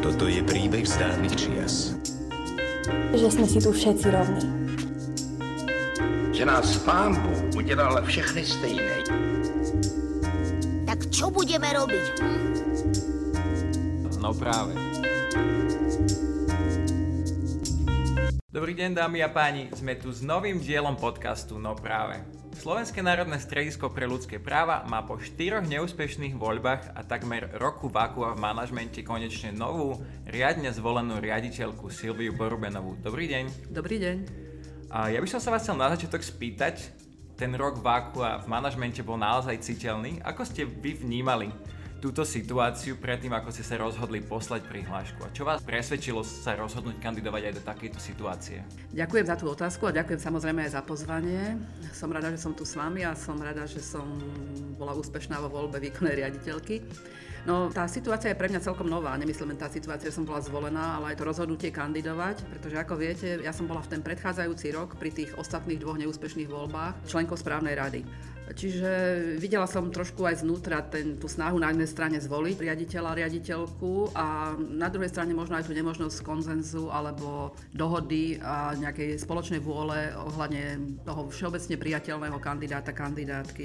Toto je príbeh z dávnych čias. Že sme si tu všetci rovní. Že nás pán Bůh udělal všechny stejné. Tak čo budeme robiť? Hm? No práve. Dobrý deň dámy a páni, sme tu s novým dielom podcastu No práve. Slovenské národné stredisko pre ľudské práva má po štyroch neúspešných voľbách a takmer roku vakua v manažmente konečne novú, riadne zvolenú riaditeľku Silviu Borubenovú. Dobrý deň. Dobrý deň. A ja by som sa vás chcel na začiatok spýtať, ten rok vakua v manažmente bol naozaj citeľný. Ako ste vy vnímali túto situáciu predtým, ako ste sa rozhodli poslať prihlášku? A čo vás presvedčilo sa rozhodnúť kandidovať aj do takejto situácie? Ďakujem za tú otázku a ďakujem samozrejme aj za pozvanie. Som rada, že som tu s vami a som rada, že som bola úspešná vo voľbe výkonnej riaditeľky. No, tá situácia je pre mňa celkom nová. Nemyslím len tá situácia, že som bola zvolená, ale aj to rozhodnutie kandidovať, pretože ako viete, ja som bola v ten predchádzajúci rok pri tých ostatných dvoch neúspešných voľbách členkou správnej rady. Čiže videla som trošku aj znútra ten, tú snahu na jednej strane zvoliť riaditeľa, riaditeľku a na druhej strane možno aj tú nemožnosť konzenzu alebo dohody a nejakej spoločnej vôle ohľadne toho všeobecne priateľného kandidáta, kandidátky.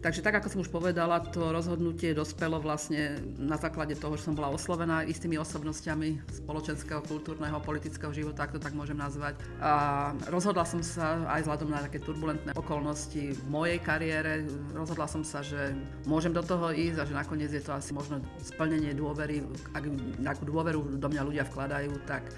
Takže tak, ako som už povedala, to rozhodnutie dospelo vlastne na základe toho, že som bola oslovená istými osobnosťami spoločenského, kultúrneho, politického života, ak to tak môžem nazvať. A rozhodla som sa aj vzhľadom na také turbulentné okolnosti v mojej kariére, rozhodla som sa, že môžem do toho ísť a že nakoniec je to asi možno splnenie dôvery, ak nejakú dôveru do mňa ľudia vkladajú, tak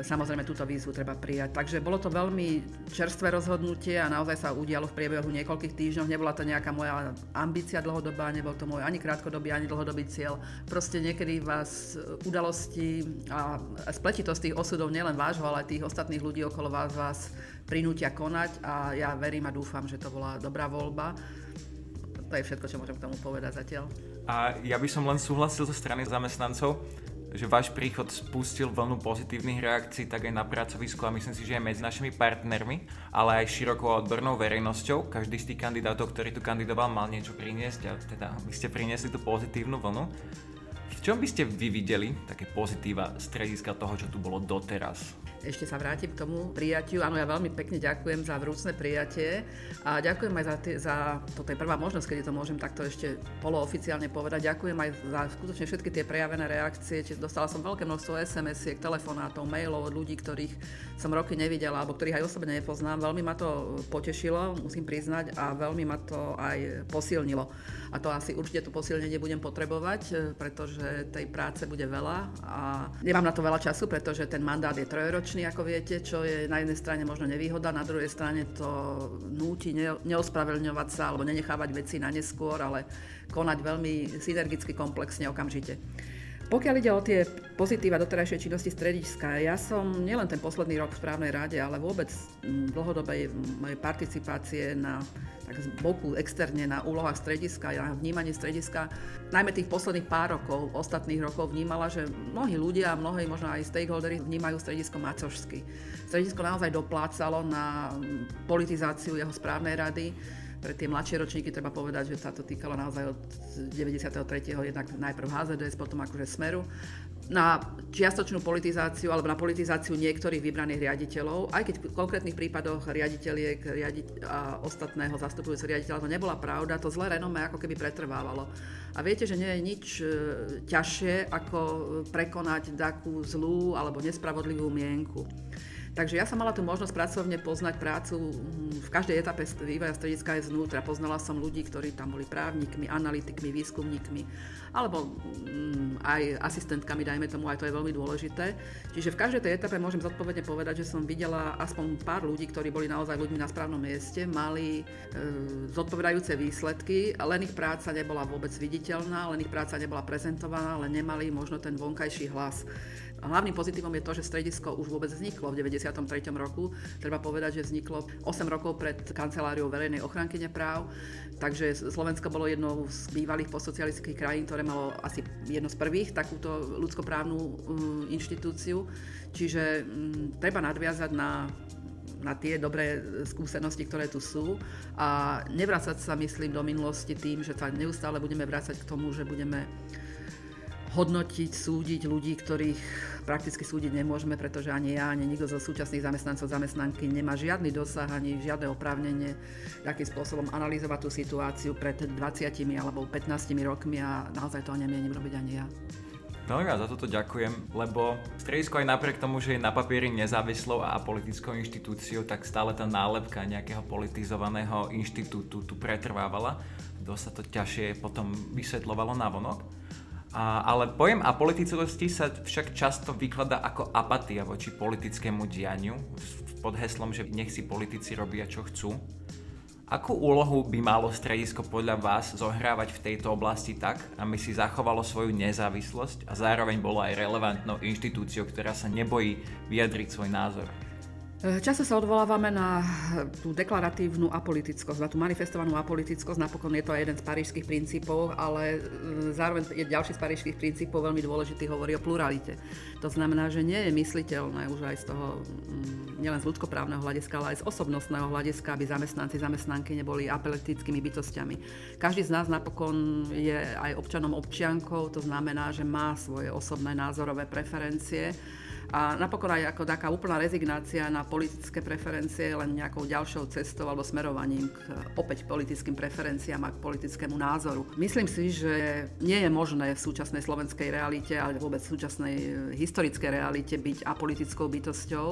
samozrejme túto výzvu treba prijať. Takže bolo to veľmi čerstvé rozhodnutie a naozaj sa udialo v priebehu niekoľkých týždňov. Nebola to nejaká moja ambícia dlhodobá, nebol to môj ani krátkodobý, ani dlhodobý cieľ. Proste niekedy vás udalosti a spletitosť tých osudov nielen vášho, ale aj tých ostatných ľudí okolo vás vás prinútia konať a ja verím a dúfam, že to bola dobrá voľba. To je všetko, čo môžem k tomu povedať zatiaľ. A ja by som len súhlasil zo strany zamestnancov že váš príchod spustil vlnu pozitívnych reakcií tak aj na pracovisku a myslím si, že aj medzi našimi partnermi, ale aj širokou odbornou verejnosťou. Každý z tých kandidátov, ktorý tu kandidoval, mal niečo priniesť a teda vy ste priniesli tú pozitívnu vlnu. Čom by ste vy videli také pozitíva strediska toho, čo tu bolo doteraz? ešte sa vrátim k tomu prijatiu. Áno, ja veľmi pekne ďakujem za vrúcne prijatie a ďakujem aj za, tie, za toto je prvá možnosť, kedy to môžem takto ešte polooficiálne povedať. Ďakujem aj za skutočne všetky tie prejavené reakcie. Čiže dostala som veľké množstvo SMS-iek, telefonátov, mailov od ľudí, ktorých som roky nevidela alebo ktorých aj osobne nepoznám. Veľmi ma to potešilo, musím priznať, a veľmi ma to aj posilnilo. A to asi určite to posilnenie budem potrebovať, pretože tej práce bude veľa a nemám na to veľa času, pretože ten mandát je trojročný ako viete, čo je na jednej strane možno nevýhoda, na druhej strane to núti neospravedlňovať sa alebo nenechávať veci na neskôr, ale konať veľmi synergicky, komplexne, okamžite. Pokiaľ ide o tie pozitíva doterajšej činnosti strediska, ja som nielen ten posledný rok v správnej rade, ale vôbec dlhodobej mojej participácie na tak z boku externe na úlohách strediska na vnímanie strediska, najmä tých posledných pár rokov, ostatných rokov vnímala, že mnohí ľudia mnohí možno aj stakeholdery vnímajú stredisko macožsky. Stredisko naozaj doplácalo na politizáciu jeho správnej rady, pre tie mladšie ročníky treba povedať, že sa to týkalo naozaj od 93. jednak najprv HZDS, potom akože Smeru na čiastočnú politizáciu alebo na politizáciu niektorých vybraných riaditeľov, aj keď v konkrétnych prípadoch riaditeľiek riadi- a ostatného zastupujúceho riaditeľa to nebola pravda, to zlé renome ako keby pretrvávalo. A viete, že nie je nič e, ťažšie, ako prekonať takú zlú alebo nespravodlivú mienku. Takže ja som mala tú možnosť pracovne poznať prácu hm, v každej etape vývoja strediska aj znútra. Poznala som ľudí, ktorí tam boli právnikmi, analytikmi, výskumníkmi, alebo hm, aj asistentkami, dajme tomu, aj to je veľmi dôležité. Čiže v každej tej etape môžem zodpovedne povedať, že som videla aspoň pár ľudí, ktorí boli naozaj ľuďmi na správnom mieste, mali e, zodpovedajúce výsledky, len ich práca nebola vôbec viditeľná, len ich práca nebola prezentovaná, ale nemali možno ten vonkajší hlas. Hlavným pozitívom je to, že stredisko už vôbec vzniklo v 93. roku. Treba povedať, že vzniklo 8 rokov pred kanceláriou verejnej ochrankyne práv, takže Slovensko bolo jednou z bývalých postsocialistických krajín, ktoré malo asi jedno z prvých takúto ľudskoprávnu um, inštitúciu. Čiže um, treba nadviazať na na tie dobré skúsenosti, ktoré tu sú a nevrácať sa, myslím, do minulosti tým, že sa neustále budeme vrácať k tomu, že budeme hodnotiť, súdiť ľudí, ktorých prakticky súdiť nemôžeme, pretože ani ja, ani nikto zo súčasných zamestnancov, zamestnanky nemá žiadny dosah, ani žiadne oprávnenie, akým spôsobom analyzovať tú situáciu pred 20 alebo 15 rokmi a naozaj to nemienim robiť ani ja. Veľmi vám za toto ďakujem, lebo stredisko aj napriek tomu, že je na papieri nezávislou a politickou inštitúciou, tak stále tá nálepka nejakého politizovaného inštitútu tu pretrvávala. Dosť sa to ťažšie potom vysvetľovalo na vonok. A, ale pojem apoliticosti sa však často vykladá ako apatia voči politickému dianiu pod heslom, že nech si politici robia čo chcú. Akú úlohu by malo stredisko podľa vás zohrávať v tejto oblasti tak, aby si zachovalo svoju nezávislosť a zároveň bolo aj relevantnou inštitúciou, ktorá sa nebojí vyjadriť svoj názor? Eh, často sa odvolávame na tú deklaratívnu apolitickosť, na tú manifestovanú apolitickosť. Napokon je to aj jeden z parížských princípov, ale eh, zároveň je ďalší z parížských princípov veľmi dôležitý, hovorí o pluralite. To znamená, že nie je mysliteľné už aj z toho mm, nielen z ľudskoprávneho hľadiska, ale aj z osobnostného hľadiska, aby zamestnanci, zamestnanky neboli apolitickými bytostiami. Každý z nás napokon je aj občanom občiankou, to znamená, že má svoje osobné názorové preferencie a napokon aj ako taká úplná rezignácia na politické preferencie len nejakou ďalšou cestou alebo smerovaním k opäť politickým preferenciám a k politickému názoru. Myslím si, že nie je možné v súčasnej slovenskej realite, ale vôbec v súčasnej e, historickej realite byť apolitickou bytosťou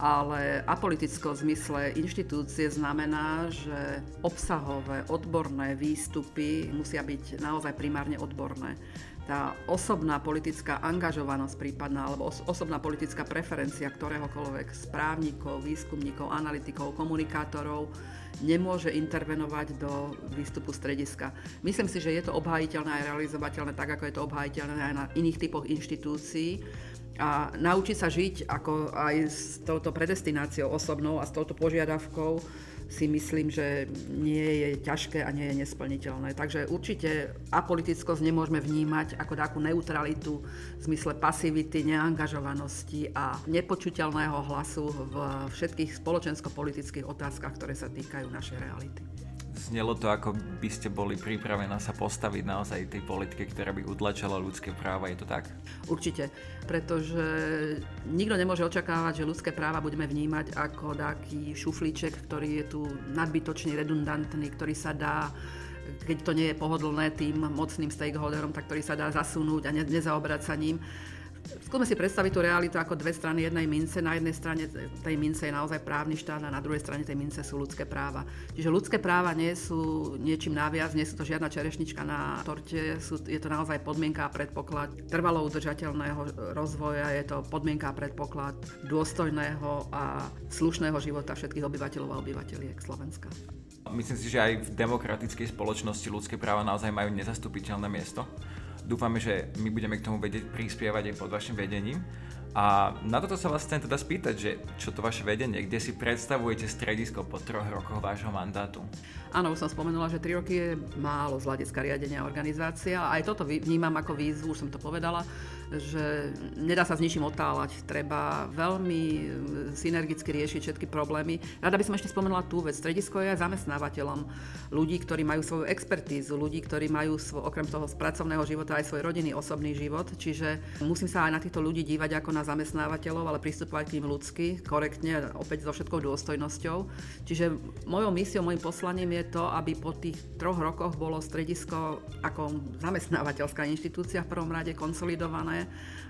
ale apoliticko v zmysle inštitúcie znamená, že obsahové, odborné výstupy musia byť naozaj primárne odborné tá osobná politická angažovanosť prípadná alebo os- osobná politická preferencia ktoréhokoľvek správnikov, výskumníkov, analytikov, komunikátorov nemôže intervenovať do výstupu strediska. Myslím si, že je to obhájiteľné a realizovateľné tak, ako je to obhájiteľné aj na iných typoch inštitúcií a naučiť sa žiť ako aj s touto predestináciou osobnou a s touto požiadavkou si myslím, že nie je ťažké a nie je nesplniteľné. Takže určite apolitickosť nemôžeme vnímať ako takú neutralitu v zmysle pasivity, neangažovanosti a nepočuteľného hlasu v všetkých spoločensko-politických otázkach, ktoré sa týkajú našej reality. Znelo to, ako by ste boli pripravená sa postaviť naozaj tej politike, ktorá by utlačala ľudské práva. Je to tak? Určite, pretože nikto nemôže očakávať, že ľudské práva budeme vnímať ako taký šuflíček, ktorý je tu nadbytočne redundantný, ktorý sa dá keď to nie je pohodlné tým mocným stakeholderom, tak ktorý sa dá zasunúť a nezaobrať sa ním. Skúsme si predstaviť tú realitu ako dve strany jednej mince. Na jednej strane tej mince je naozaj právny štát a na druhej strane tej mince sú ľudské práva. Čiže ľudské práva nie sú niečím naviac, nie sú to žiadna čerešnička na torte, sú, je to naozaj podmienka a predpoklad trvalo udržateľného rozvoja, je to podmienka a predpoklad dôstojného a slušného života všetkých obyvateľov a obyvateľiek Slovenska. Myslím si, že aj v demokratickej spoločnosti ľudské práva naozaj majú nezastupiteľné miesto. Dúfame, že my budeme k tomu vedieť prispievať aj pod vašim vedením. A na toto sa vás chcem teda spýtať, že čo to vaše vedenie, kde si predstavujete stredisko po troch rokoch vášho mandátu? Áno, už som spomenula, že 3 roky je málo z hľadiska riadenia organizácia aj toto vnímam ako výzvu, už som to povedala, že nedá sa s ničím otáľať. Treba veľmi e, synergicky riešiť všetky problémy. Rada by som ešte spomenula tú vec. Stredisko je aj zamestnávateľom ľudí, ktorí majú svoju expertízu, ľudí, ktorí majú svo, okrem toho z pracovného života aj svoj rodinný osobný život. Čiže musím sa aj na týchto ľudí dívať ako na zamestnávateľov, ale pristupovať k ním ľudsky, korektne, opäť so všetkou dôstojnosťou. Čiže mojou misiou, môjim poslaním je to, aby po tých troch rokoch bolo stredisko ako zamestnávateľská inštitúcia v prvom rade konsolidované,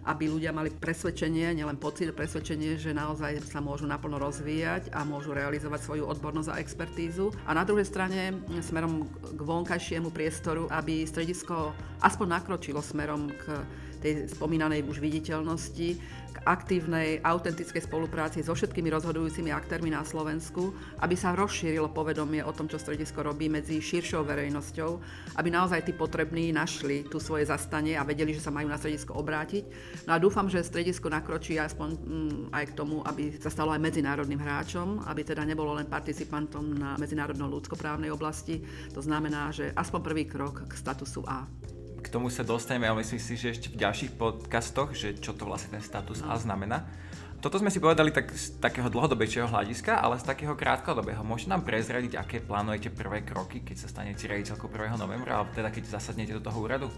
aby ľudia mali presvedčenie, nielen pocit, presvedčenie, že naozaj sa môžu naplno rozvíjať a môžu realizovať svoju odbornosť a expertízu. A na druhej strane smerom k vonkajšiemu priestoru, aby stredisko aspoň nakročilo smerom k tej spomínanej už viditeľnosti, k aktívnej, autentickej spolupráci so všetkými rozhodujúcimi aktérmi na Slovensku, aby sa rozšírilo povedomie o tom, čo stredisko robí medzi širšou verejnosťou, aby naozaj tí potrební našli tu svoje zastanie a vedeli, že sa majú na stredisko obrátiť. No a dúfam, že stredisko nakročí aspoň mm, aj k tomu, aby sa stalo aj medzinárodným hráčom, aby teda nebolo len participantom na medzinárodno-ľudskoprávnej oblasti. To znamená, že aspoň prvý krok k statusu A k tomu sa dostaneme, ale myslím si, že ešte v ďalších podcastoch, že čo to vlastne ten status A znamená. Toto sme si povedali tak z takého dlhodobejšieho hľadiska, ale z takého krátkodobého. Môžete nám prezradiť, aké plánujete prvé kroky, keď sa stanete riaditeľkou 1. novembra, alebo teda keď zasadnete do toho úradu?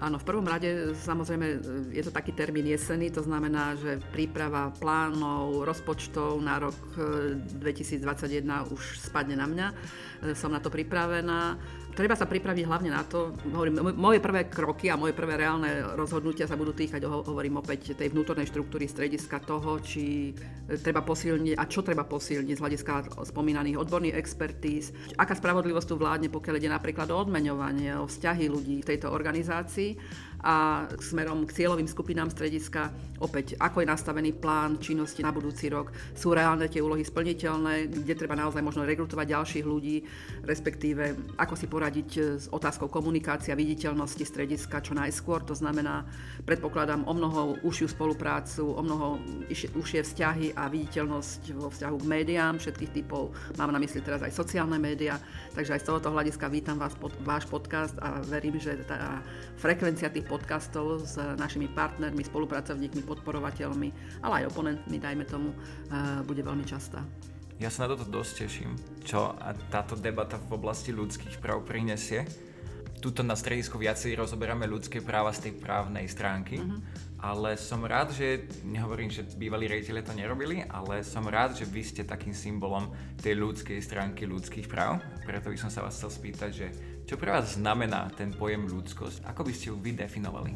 Áno, v prvom rade samozrejme je to taký termín jeseny, to znamená, že príprava plánov, rozpočtov na rok 2021 e, už spadne na mňa. E, som na to pripravená treba sa pripraviť hlavne na to, hovorím, moje prvé kroky a moje prvé reálne rozhodnutia sa budú týkať, hovorím opäť, tej vnútornej štruktúry strediska toho, či e, treba posilniť a čo treba posilniť z hľadiska spomínaných odborných expertíz, aká spravodlivosť tu vládne, pokiaľ ide napríklad o odmeňovanie, o vzťahy ľudí v tejto organizácii a smerom k cieľovým skupinám strediska opäť, ako je nastavený plán činnosti na budúci rok, sú reálne tie úlohy splniteľné, kde treba naozaj možno rekrutovať ďalších ľudí, respektíve ako si poradiť s otázkou komunikácia, viditeľnosti strediska čo najskôr, to znamená, predpokladám o mnoho užšiu spoluprácu, o mnoho užšie vzťahy a viditeľnosť vo vzťahu k médiám všetkých typov, mám na mysli teraz aj sociálne médiá, takže aj z tohoto hľadiska vítam vás, pod, váš podcast a verím, že tá frekvencia tých podcastov s našimi partnermi, spolupracovníkmi, podporovateľmi, ale aj oponentmi, dajme tomu, eh, bude veľmi častá. Ja sa na toto dosť teším, čo táto debata v oblasti ľudských práv prinesie. Tuto na stredisku viacej rozoberáme ľudské práva z tej právnej stránky, uh-huh. ale som rád, že, nehovorím, že bývalí rejiteľe to nerobili, ale som rád, že vy ste takým symbolom tej ľudskej stránky ľudských práv. Preto by som sa vás chcel spýtať, že čo pre vás znamená ten pojem ľudskosť? Ako by ste ju vy definovali?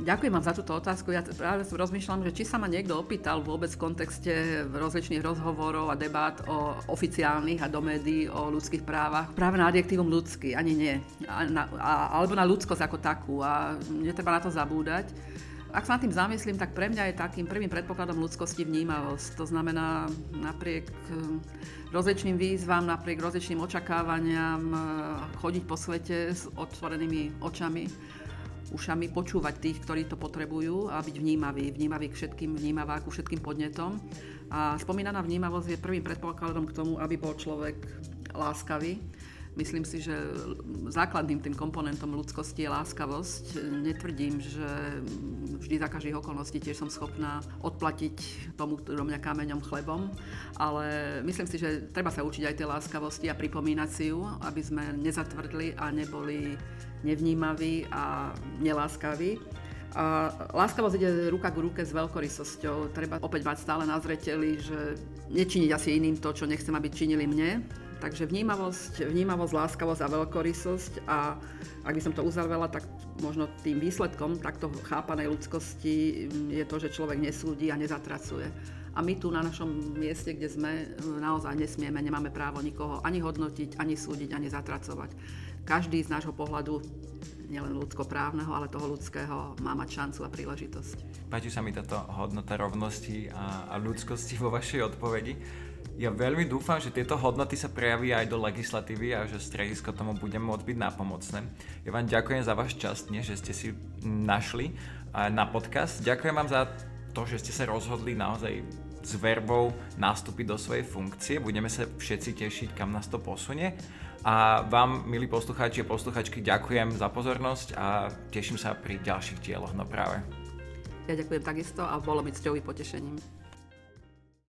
Ďakujem vám za túto otázku. Ja práve rozmýšľam, že či sa ma niekto opýtal vôbec v kontexte rozličných rozhovorov a debát o oficiálnych a do médií o ľudských právach práve na adjektívom ľudský, ani nie. A na, a, alebo na ľudskosť ako takú a netreba na to zabúdať. Ak sa nad tým zamyslím, tak pre mňa je takým prvým predpokladom ľudskosti vnímavosť. To znamená, napriek eh, rozličným výzvam, napriek rozličným očakávaniam, eh, chodiť po svete s otvorenými očami, ušami, počúvať tých, ktorí to potrebujú a byť vnímavý, vnímavý k všetkým, vnímavá ku všetkým podnetom. A spomínaná vnímavosť je prvým predpokladom k tomu, aby bol človek láskavý Myslím si, že základným tým komponentom ľudskosti je láskavosť. Netvrdím, že vždy za každých okolností tiež som schopná odplatiť tomu, kto mňa kameňom chlebom, ale myslím si, že treba sa učiť aj tej láskavosti a pripomínať si ju, aby sme nezatvrdli a neboli nevnímaví a neláskaví. A láskavosť ide ruka k ruke s veľkorysosťou. Treba opäť mať stále na zreteli, že nečiniť asi iným to, čo nechcem, aby činili mne, Takže vnímavosť, vnímavosť, láskavosť a veľkorysosť a ak by som to uzavrela, tak možno tým výsledkom takto chápanej ľudskosti je to, že človek nesúdi a nezatracuje. A my tu na našom mieste, kde sme, naozaj nesmieme, nemáme právo nikoho ani hodnotiť, ani súdiť, ani zatracovať. Každý z nášho pohľadu nielen ľudskoprávneho, ale toho ľudského má mať šancu a príležitosť. Páči sa mi táto hodnota rovnosti a, a ľudskosti vo vašej odpovedi. Ja veľmi dúfam, že tieto hodnoty sa prejavia aj do legislatívy a že stredisko tomu bude môcť byť nápomocné. Ja vám ďakujem za váš čas, dnes, že ste si našli na podcast. Ďakujem vám za to, že ste sa rozhodli naozaj s verbou nastúpiť do svojej funkcie. Budeme sa všetci tešiť, kam nás to posunie. A vám, milí poslucháči a posluchačky, ďakujem za pozornosť a teším sa pri ďalších dieloch. No práve. Ja ďakujem takisto a bolo mi cťový potešením.